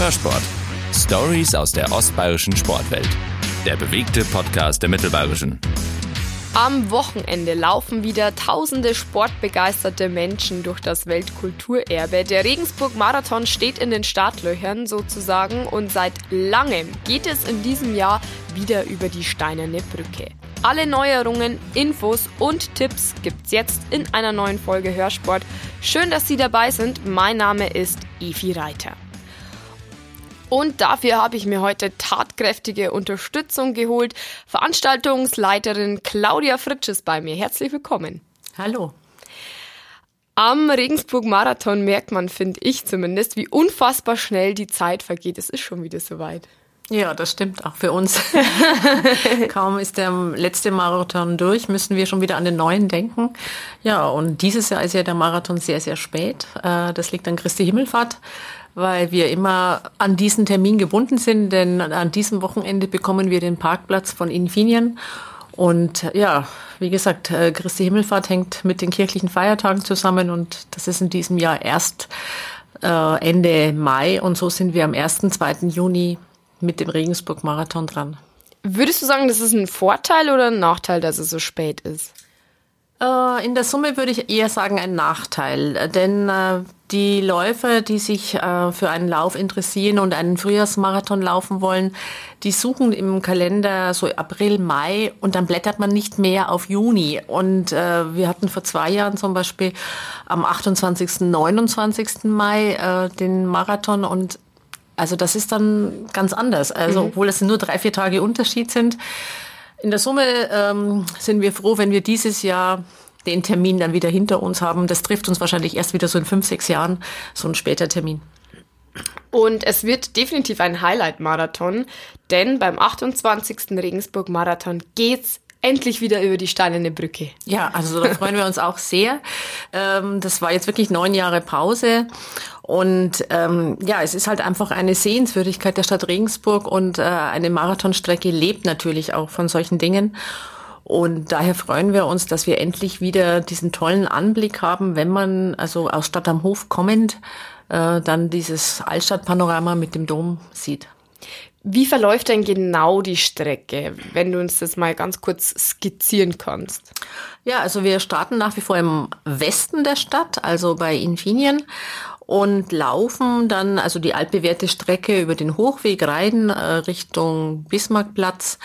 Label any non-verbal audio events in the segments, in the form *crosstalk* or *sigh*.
Hörsport. Stories aus der ostbayerischen Sportwelt. Der bewegte Podcast der Mittelbayerischen. Am Wochenende laufen wieder tausende sportbegeisterte Menschen durch das Weltkulturerbe. Der Regensburg-Marathon steht in den Startlöchern sozusagen und seit langem geht es in diesem Jahr wieder über die Steinerne Brücke. Alle Neuerungen, Infos und Tipps gibt's jetzt in einer neuen Folge Hörsport. Schön, dass Sie dabei sind. Mein Name ist Evi Reiter. Und dafür habe ich mir heute tatkräftige Unterstützung geholt. Veranstaltungsleiterin Claudia Fritsch ist bei mir. Herzlich willkommen. Hallo. Am Regensburg-Marathon merkt man, finde ich zumindest, wie unfassbar schnell die Zeit vergeht. Es ist schon wieder soweit. Ja, das stimmt auch für uns. *laughs* Kaum ist der letzte Marathon durch, müssen wir schon wieder an den neuen denken. Ja, und dieses Jahr ist ja der Marathon sehr, sehr spät. Äh, das liegt an Christi Himmelfahrt weil wir immer an diesen Termin gebunden sind, denn an diesem Wochenende bekommen wir den Parkplatz von Infinien. Und ja, wie gesagt, äh, Christi Himmelfahrt hängt mit den kirchlichen Feiertagen zusammen und das ist in diesem Jahr erst äh, Ende Mai und so sind wir am 1. 2. Juni mit dem Regensburg-Marathon dran. Würdest du sagen, das ist ein Vorteil oder ein Nachteil, dass es so spät ist? Äh, in der Summe würde ich eher sagen ein Nachteil, denn äh, die Läufer, die sich äh, für einen Lauf interessieren und einen Frühjahrsmarathon laufen wollen, die suchen im Kalender so April, Mai und dann blättert man nicht mehr auf Juni. Und wir hatten vor zwei Jahren zum Beispiel am 28., 29. Mai den Marathon und also das ist dann ganz anders. Also mhm. obwohl es nur drei, vier Tage Unterschied sind, in der Summe ähm, sind wir froh, wenn wir dieses Jahr den Termin dann wieder hinter uns haben. Das trifft uns wahrscheinlich erst wieder so in fünf, sechs Jahren, so ein später Termin. Und es wird definitiv ein Highlight-Marathon, denn beim 28. Regensburg-Marathon geht's endlich wieder über die steinerne Brücke. Ja, also da freuen wir uns auch sehr. Ähm, das war jetzt wirklich neun Jahre Pause. Und ähm, ja, es ist halt einfach eine Sehenswürdigkeit der Stadt Regensburg und äh, eine Marathonstrecke lebt natürlich auch von solchen Dingen. Und daher freuen wir uns, dass wir endlich wieder diesen tollen Anblick haben, wenn man also aus Stadt am Hof kommend äh, dann dieses Altstadtpanorama mit dem Dom sieht. Wie verläuft denn genau die Strecke, wenn du uns das mal ganz kurz skizzieren kannst? Ja, also wir starten nach wie vor im Westen der Stadt, also bei Infinien und laufen dann also die altbewährte Strecke über den Hochweg Reiden äh, Richtung Bismarckplatz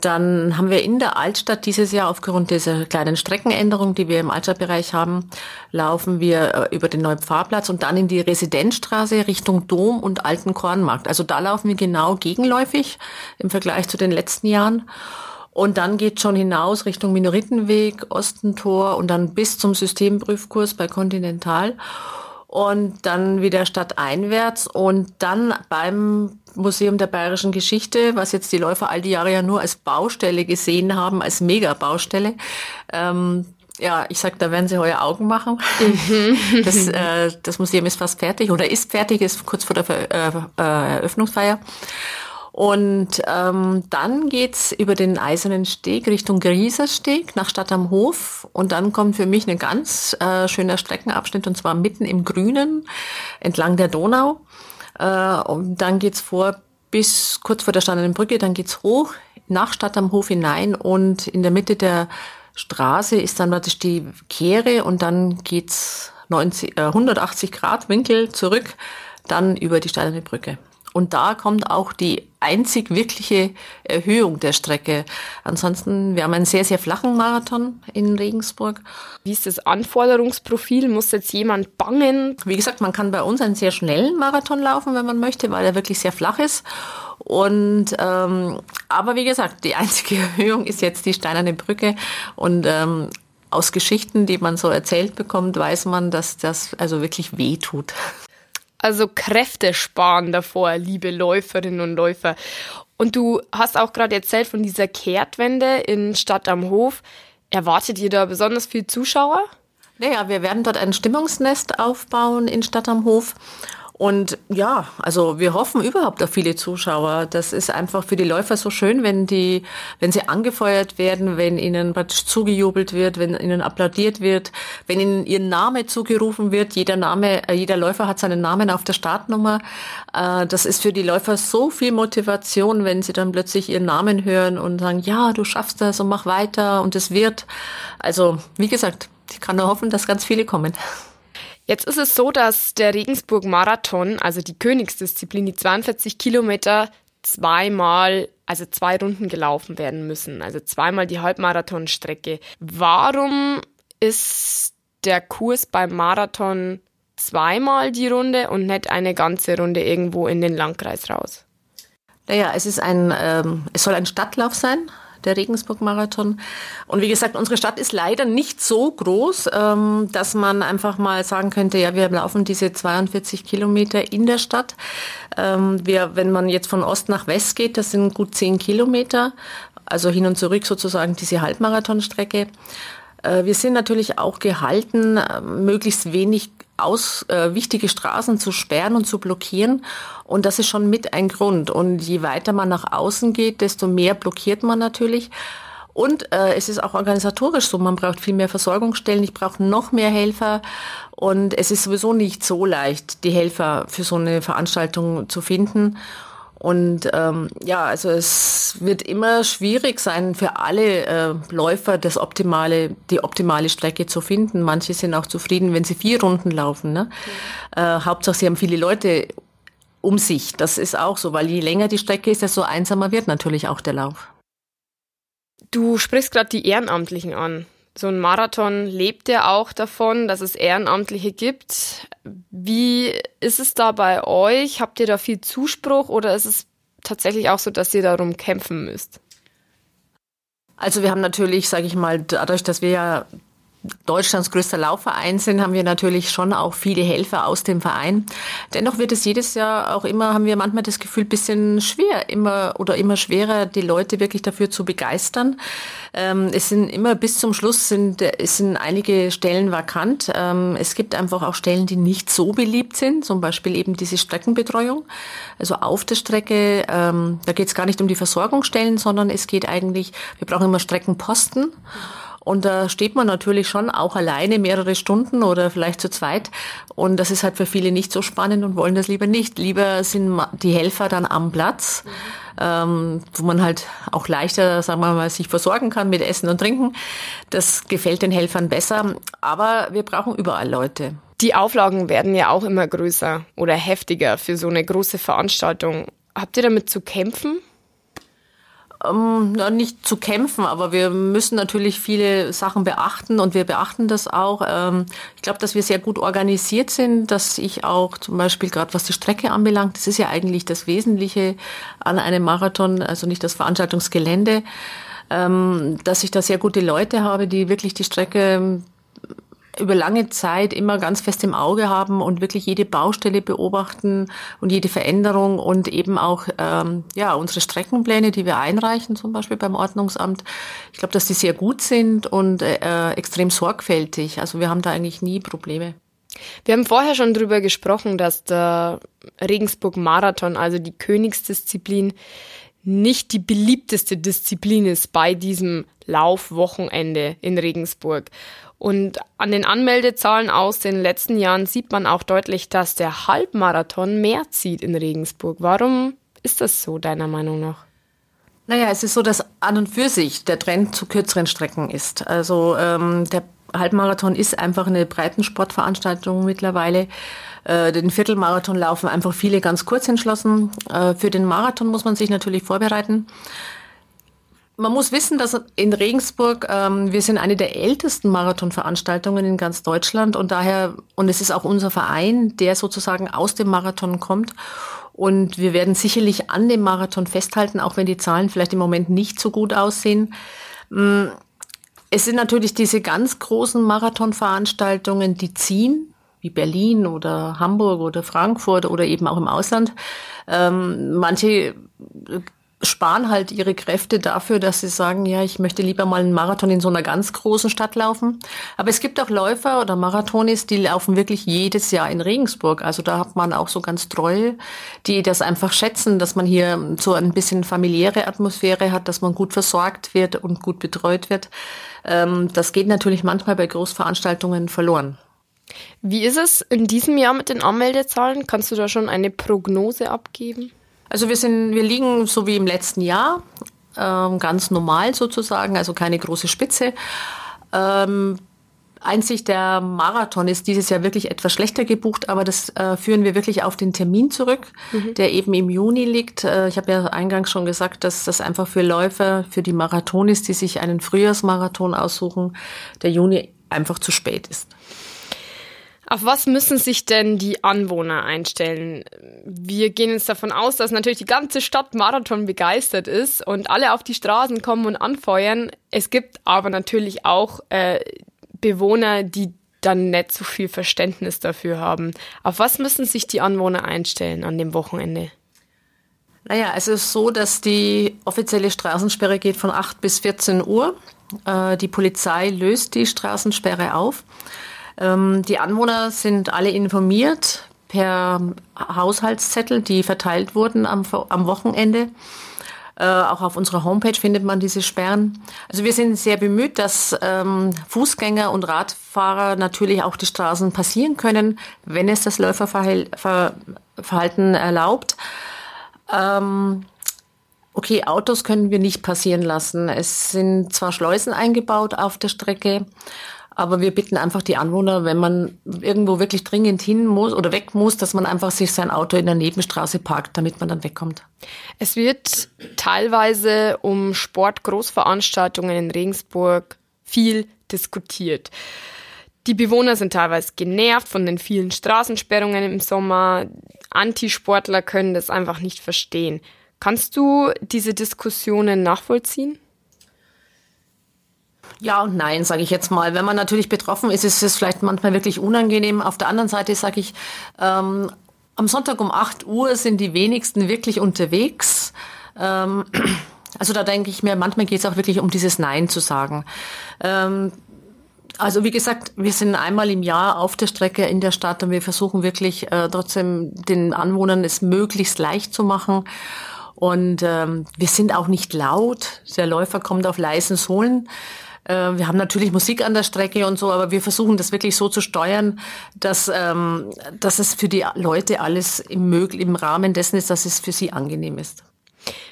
dann haben wir in der Altstadt dieses Jahr aufgrund dieser kleinen Streckenänderung, die wir im Altstadtbereich haben, laufen wir äh, über den neuen Pfarrplatz und dann in die Residenzstraße Richtung Dom und Alten Kornmarkt. Also da laufen wir genau gegenläufig im Vergleich zu den letzten Jahren. Und dann geht schon hinaus Richtung Minoritenweg, Ostentor und dann bis zum Systemprüfkurs bei Continental und dann wieder stadteinwärts und dann beim Museum der Bayerischen Geschichte, was jetzt die Läufer all die Jahre ja nur als Baustelle gesehen haben, als Megabaustelle. Ähm, ja, ich sag, da werden sie heuer Augen machen. Mhm. Das, äh, das Museum ist fast fertig oder ist fertig, ist kurz vor der Ver äh, äh, Eröffnungsfeier. Und ähm, dann geht's über den Eisernen Steg Richtung Griesersteg nach Stadt am Hof. Und dann kommt für mich ein ganz äh, schöner Streckenabschnitt, und zwar mitten im Grünen, entlang der Donau. Äh, und dann geht's vor bis kurz vor der Steinernen Brücke, dann geht's hoch nach Stadt am Hof hinein und in der Mitte der Straße ist dann praktisch die Kehre und dann geht's 90, äh, 180 Grad Winkel zurück, dann über die Steinerne Brücke. Und da kommt auch die einzig wirkliche Erhöhung der Strecke. Ansonsten, wir haben einen sehr, sehr flachen Marathon in Regensburg. Wie ist das Anforderungsprofil? Muss jetzt jemand bangen? Wie gesagt, man kann bei uns einen sehr schnellen Marathon laufen, wenn man möchte, weil er wirklich sehr flach ist. Und ähm, aber wie gesagt, die einzige *laughs* Erhöhung ist jetzt die Steinerne Brücke und ähm, aus Geschichten, die man so erzählt bekommt, weiß man, dass das also wirklich weh tut. Also Kräfte sparen davor, liebe Läuferinnen und Läufer. Und du hast auch gerade erzählt von dieser Kehrtwende in Stadt am Hof. Erwartet ihr da besonders viel Zuschauer? Naja, wir werden dort ein Stimmungsnest aufbauen in Stadt am Hof. Und ja, also wir hoffen überhaupt auf viele Zuschauer. Das ist einfach für die Läufer so schön, wenn die, wenn sie angefeuert werden, wenn ihnen praktisch zugejubelt wird, wenn ihnen applaudiert wird, wenn ihnen ihr Name zugerufen wird. Jeder Name, äh, jeder Läufer hat seinen Namen auf der Startnummer. Äh, das ist für die Läufer so viel Motivation, wenn sie dann plötzlich ihren Namen hören und sagen, ja, du schaffst das und mach weiter und es wird. Also, wie gesagt, ich kann nur hoffen, dass ganz viele kommen. Jetzt ist es so, dass der Regensburg-Marathon, also die Königsdisziplin, die 42 Kilometer, zweimal, also zwei Runden gelaufen werden müssen. Also zweimal die Halbmarathonstrecke. Warum ist der Kurs beim Marathon zweimal die Runde und nicht eine ganze Runde irgendwo in den Landkreis raus? Naja, es ist ein, ähm, es soll ein Stadtlauf sein, der Regensburg-Marathon. Und wie gesagt, unsere Stadt ist leider nicht so groß, ähm, dass man einfach mal sagen könnte, ja, wir laufen diese 42 Kilometer in der Stadt. Ähm, wir, wenn man jetzt von Ost nach West geht, das sind gut 10 Kilometer, also hin und zurück sozusagen diese Halbmarathonstrecke. Äh, wir sind natürlich auch gehalten, äh, möglichst wenig aus, äh, wichtige Straßen zu sperren und zu blockieren. Und das ist schon mit ein Grund. Und je weiter man nach außen geht, desto mehr blockiert man natürlich. Und äh, es ist auch organisatorisch so, man braucht viel mehr Versorgungsstellen, ich brauche noch mehr Helfer. Und es ist sowieso nicht so leicht, die Helfer für so eine Veranstaltung zu finden. Und ähm, ja, also es wird immer schwierig sein für alle äh, Läufer das optimale, die optimale Strecke zu finden. Manche sind auch zufrieden, wenn sie vier Runden laufen. Ne? Mhm. Äh, Hauptsache, sie haben viele Leute um sich. Das ist auch so, weil je länger die Strecke ist, desto einsamer wird natürlich auch der Lauf. Du sprichst gerade die Ehrenamtlichen an so ein Marathon lebt ja auch davon, dass es Ehrenamtliche gibt. Wie ist es da bei euch? Habt ihr da viel Zuspruch oder ist es tatsächlich auch so, dass ihr darum kämpfen müsst? Also wir haben natürlich, sage ich mal, dadurch, dass wir ja Deutschlands größter Laufverein sind, haben wir natürlich schon auch viele Helfer aus dem Verein. Dennoch wird es jedes Jahr auch immer, haben wir manchmal das Gefühl, bisschen schwer, immer oder immer schwerer, die Leute wirklich dafür zu begeistern. Ähm, es sind immer bis zum Schluss sind, es sind einige Stellen vakant. Ähm, es gibt einfach auch Stellen, die nicht so beliebt sind, zum Beispiel eben diese Streckenbetreuung. Also auf der Strecke, ähm, da geht es gar nicht um die Versorgungsstellen, sondern es geht eigentlich, wir brauchen immer Streckenposten. Und da steht man natürlich schon auch alleine mehrere Stunden oder vielleicht zu zweit. Und das ist halt für viele nicht so spannend und wollen das lieber nicht. Lieber sind die Helfer dann am Platz, ähm, wo man halt auch leichter, sagen wir mal, sich versorgen kann mit Essen und Trinken. Das gefällt den Helfern besser. Aber wir brauchen überall Leute. Die Auflagen werden ja auch immer größer oder heftiger für so eine große Veranstaltung. Habt ihr damit zu kämpfen? Ähm, nicht zu kämpfen, aber wir müssen natürlich viele Sachen beachten und wir beachten das auch. Ähm, ich glaube, dass wir sehr gut organisiert sind, dass ich auch zum Beispiel gerade was die Strecke anbelangt, das ist ja eigentlich das Wesentliche an einem Marathon, also nicht das Veranstaltungsgelände, ähm, dass ich da sehr gute Leute habe, die wirklich die Strecke über lange Zeit immer ganz fest im Auge haben und wirklich jede Baustelle beobachten und jede Veränderung und eben auch ähm, ja unsere Streckenpläne, die wir einreichen, zum Beispiel beim Ordnungsamt. Ich glaube, dass die sehr gut sind und äh, extrem sorgfältig. Also wir haben da eigentlich nie Probleme. Wir haben vorher schon drüber gesprochen, dass der Regensburg-Marathon, also die Königsdisziplin, nicht die beliebteste Disziplin ist bei diesem Laufwochenende in Regensburg. Und an den Anmeldezahlen aus den letzten Jahren sieht man auch deutlich, dass der Halbmarathon mehr zieht in Regensburg. Warum ist das so, deiner Meinung nach? Naja, es ist so, dass an und für sich der Trend zu kürzeren Strecken ist. Also ähm, der Halbmarathon ist einfach eine Breitensportveranstaltung mittlerweile. Äh, den Viertelmarathon laufen einfach viele ganz kurz entschlossen. Äh, für den Marathon muss man sich natürlich vorbereiten. Man muss wissen, dass in Regensburg, ähm, wir sind eine der ältesten Marathonveranstaltungen in ganz Deutschland und daher, und es ist auch unser Verein, der sozusagen aus dem Marathon kommt. Und wir werden sicherlich an dem Marathon festhalten, auch wenn die Zahlen vielleicht im Moment nicht so gut aussehen. Mm, es sind natürlich diese ganz großen Marathonveranstaltungen, die ziehen, wie Berlin oder Hamburg oder Frankfurt oder eben auch im Ausland. Ähm, manche sparen halt ihre Kräfte dafür, dass sie sagen, ja, ich möchte lieber mal einen Marathon in so einer ganz großen Stadt laufen. Aber es gibt auch Läufer oder Marathonis, die laufen wirklich jedes Jahr in Regensburg. Also da hat man auch so ganz treue, die das einfach schätzen, dass man hier so ein bisschen familiäre Atmosphäre hat, dass man gut versorgt wird und gut betreut wird. Ähm, das geht natürlich manchmal bei Großveranstaltungen verloren. Wie ist es in diesem Jahr mit den Anmeldezahlen? Kannst du da schon eine Prognose abgeben? Also wir sind, wir liegen so wie im letzten Jahr, ähm, ganz normal sozusagen, also keine große Spitze. Ähm, einzig der Marathon ist dieses Jahr wirklich etwas schlechter gebucht, aber das äh, führen wir wirklich auf den Termin zurück, mhm. der eben im Juni liegt. Äh, ich habe ja eingangs schon gesagt, dass das einfach für Läufer, für die Marathonis, die sich einen Frühjahrsmarathon aussuchen, der Juni einfach zu spät ist. Auf was müssen sich denn die Anwohner einstellen? Wir gehen jetzt davon aus, dass natürlich die ganze Stadt Marathon begeistert ist und alle auf die Straßen kommen und anfeuern. Es gibt aber natürlich auch äh, Bewohner, die dann nicht so viel Verständnis dafür haben. Auf was müssen sich die Anwohner einstellen an dem Wochenende? Naja, es ist so, dass die offizielle Straßensperre geht von 8 bis 14 Uhr. Äh, die Polizei löst die Straßensperre auf. Ähm, die Anwohner sind alle informiert per Haushaltszettel, die verteilt wurden am, am Wochenende. Äh, auch auf unserer Homepage findet man diese Sperren. Also wir sind sehr bemüht, dass ähm, Fußgänger und Radfahrer natürlich auch die Straßen passieren können, wenn es das Läuferverhalten erlaubt. Ähm, okay, Autos können wir nicht passieren lassen. Es sind zwar Schleusen eingebaut auf der Strecke, aber wir bitten einfach die Anwohner, wenn man irgendwo wirklich dringend hin muss oder weg muss, dass man einfach sich sein Auto in der Nebenstraße parkt, damit man dann wegkommt. Es wird teilweise um Sportgroßveranstaltungen in Regensburg viel diskutiert. Die Bewohner sind teilweise genervt von den vielen Straßensperrungen im Sommer. Antisportler können das einfach nicht verstehen. Kannst du diese Diskussionen nachvollziehen? Ja und nein, sage ich jetzt mal. Wenn man natürlich betroffen ist, ist es vielleicht manchmal wirklich unangenehm. Auf der anderen Seite sage ich, ähm, am Sonntag um 8 Uhr sind die wenigsten wirklich unterwegs. Ähm, *clears throat* also da denke ich mir, manchmal geht es auch wirklich um dieses Nein zu sagen. Ähm, also wie gesagt, wir sind einmal im Jahr auf der Strecke in der Stadt und wir versuchen wirklich äh, trotzdem den Anwohnern es möglichst leicht zu machen. Und ähm, wir sind auch nicht laut. Der Läufer kommt auf leisen Sohlen. Äh, wir haben natürlich Musik an der Strecke und so, aber wir versuchen das wirklich so zu steuern, dass, ähm, dass es für die Leute alles im, im Rahmen dessen ist, dass es für sie angenehm ist.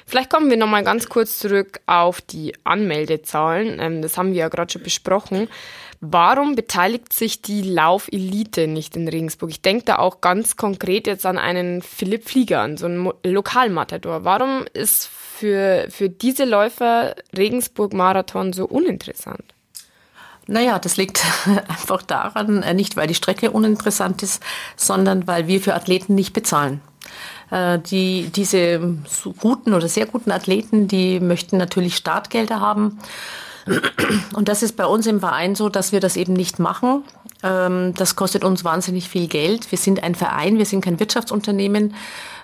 Vielleicht kommen wir nochmal ganz kurz zurück auf die Anmeldezahlen. Ähm, das haben wir ja gerade schon besprochen. Warum beteiligt sich die Laufelite nicht in Regensburg? Ich denke da auch ganz konkret jetzt an einen Philipp Flieger, an so einen Lokalmatador. Warum ist für, für diese Läufer Regensburg-Marathon so uninteressant? Naja, das liegt *laughs* einfach daran, äh, nicht weil die Strecke uninteressant ist, sondern weil wir für Athleten nicht bezahlen. Äh, die, diese guten oder sehr guten Athleten, die möchten natürlich Startgelder haben. Und das ist bei uns im Verein so, dass wir das eben nicht machen. Ähm, das kostet uns wahnsinnig viel Geld. Wir sind ein Verein, wir sind kein Wirtschaftsunternehmen.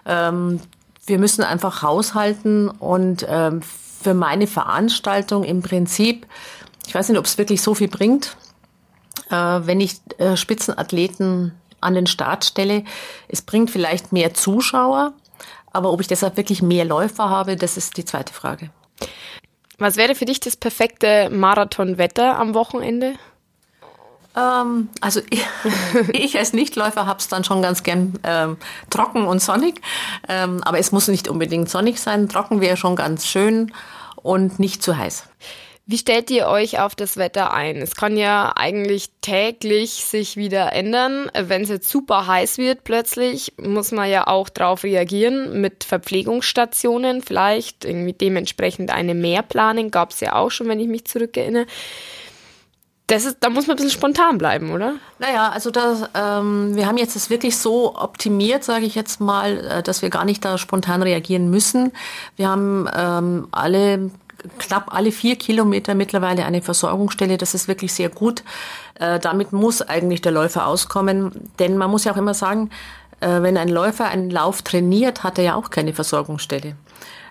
Ähm, wir müssen einfach haushalten und ähm, für meine Veranstaltung im Prinzip, ich weiß nicht, ob es wirklich so viel bringt, äh, wenn ich äh, Spitzenathleten an den Start stelle. Es bringt vielleicht mehr Zuschauer, aber ob ich deshalb wirklich mehr Läufer habe, das ist die zweite Frage. Was wäre für dich das perfekte Marathonwetter am Wochenende? Ähm, also *laughs* ich, ich als Nichtläufer habe es dann schon ganz gern ähm, trocken und sonnig. Ähm, aber es muss nicht unbedingt sonnig sein. Trocken wäre schon ganz schön und nicht zu heiß. Wie stellt ihr euch auf das Wetter ein? Es kann ja eigentlich täglich sich wieder ändern. Wenn es jetzt super heiß wird plötzlich, muss man ja auch darauf reagieren mit Verpflegungsstationen, vielleicht irgendwie dementsprechend eine Mehrplanung gab es ja auch schon, wenn ich mich zurückerinnere. Ist, da muss man ein bisschen spontan bleiben, oder? Naja, also das, ähm, wir haben jetzt das wirklich so optimiert, sage ich jetzt mal, äh, dass wir gar nicht da spontan reagieren müssen. Wir haben ähm, alle knapp alle vier Kilometer mittlerweile eine Versorgungsstelle. Das ist wirklich sehr gut. Äh, damit muss eigentlich der Läufer auskommen, denn man muss ja auch immer sagen, äh, wenn ein Läufer einen Lauf trainiert, hat er ja auch keine Versorgungsstelle.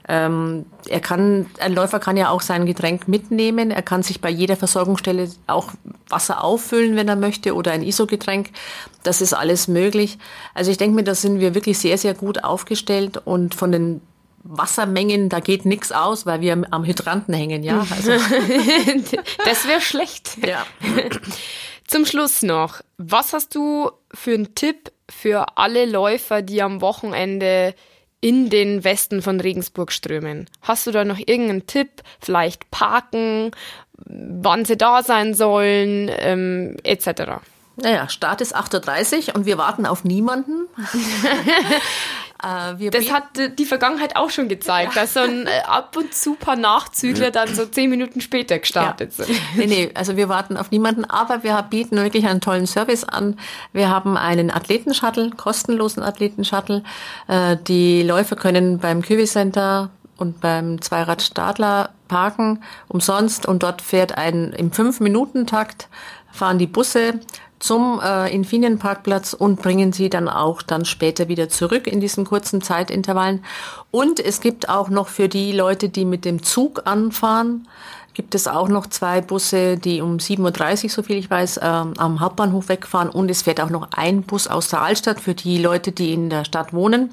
Ähm, er kann, ein Läufer kann ja auch sein Getränk mitnehmen. Er kann sich bei jeder Versorgungsstelle auch Wasser auffüllen, wenn er möchte, oder ein ISO-Getränk. Das ist alles möglich. Also ich denke mir, da sind wir wirklich sehr, sehr gut aufgestellt und von den Wassermengen, da geht nichts aus, weil wir am Hydranten hängen, ja. Also. *laughs* das wäre schlecht. Ja. Zum Schluss noch, was hast du für einen Tipp für alle Läufer, die am Wochenende in den Westen von Regensburg strömen? Hast du da noch irgendeinen Tipp? Vielleicht parken, wann sie da sein sollen, ähm, etc. Naja, Start ist 8.30 Uhr und wir warten auf niemanden. *laughs* Äh, das hat die Vergangenheit auch schon gezeigt, ja. dass so ein äh, ab und zu paar Nachzügler dann so zehn Minuten später gestartet ja. sind. Nee, nee, also wir warten auf niemanden, aber wir bieten wirklich einen tollen Service an. Wir haben einen Athletenshuttle, kostenlosen Athletenshuttle. Äh, die Läufer können beim Kiwi Center und beim Zweirad Stadler parken umsonst und dort fährt ein im Fünf-Minuten-Takt fahren die Busse zum äh, Infinienparkplatz und bringen sie dann auch dann später wieder zurück in diesen kurzen Zeitintervallen. Und es gibt auch noch für die Leute, die mit dem Zug anfahren, gibt es auch noch zwei Busse, die um 7.30 Uhr, so viel ich weiß, äh, am Hauptbahnhof wegfahren. Und es fährt auch noch ein Bus aus der Altstadt für die Leute, die in der Stadt wohnen.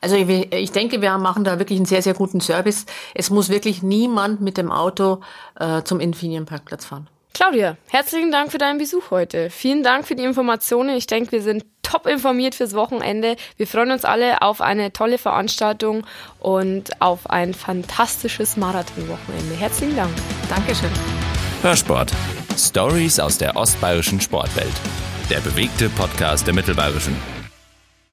Also ich, ich, denke, wir machen da wirklich einen sehr, sehr guten Service. Es muss wirklich niemand mit dem Auto äh, zum Infinienparkplatz fahren. Claudia, herzlichen Dank für deinen Besuch heute. Vielen Dank für die Informationen. Ich denke, wir sind top informiert fürs Wochenende. Wir freuen uns alle auf eine tolle Veranstaltung und auf ein fantastisches Marathonwochenende. Herzlichen Dank. Dankeschön. Hörsport. Stories aus der ostbayerischen Sportwelt. Der bewegte Podcast der Mittelbayerischen.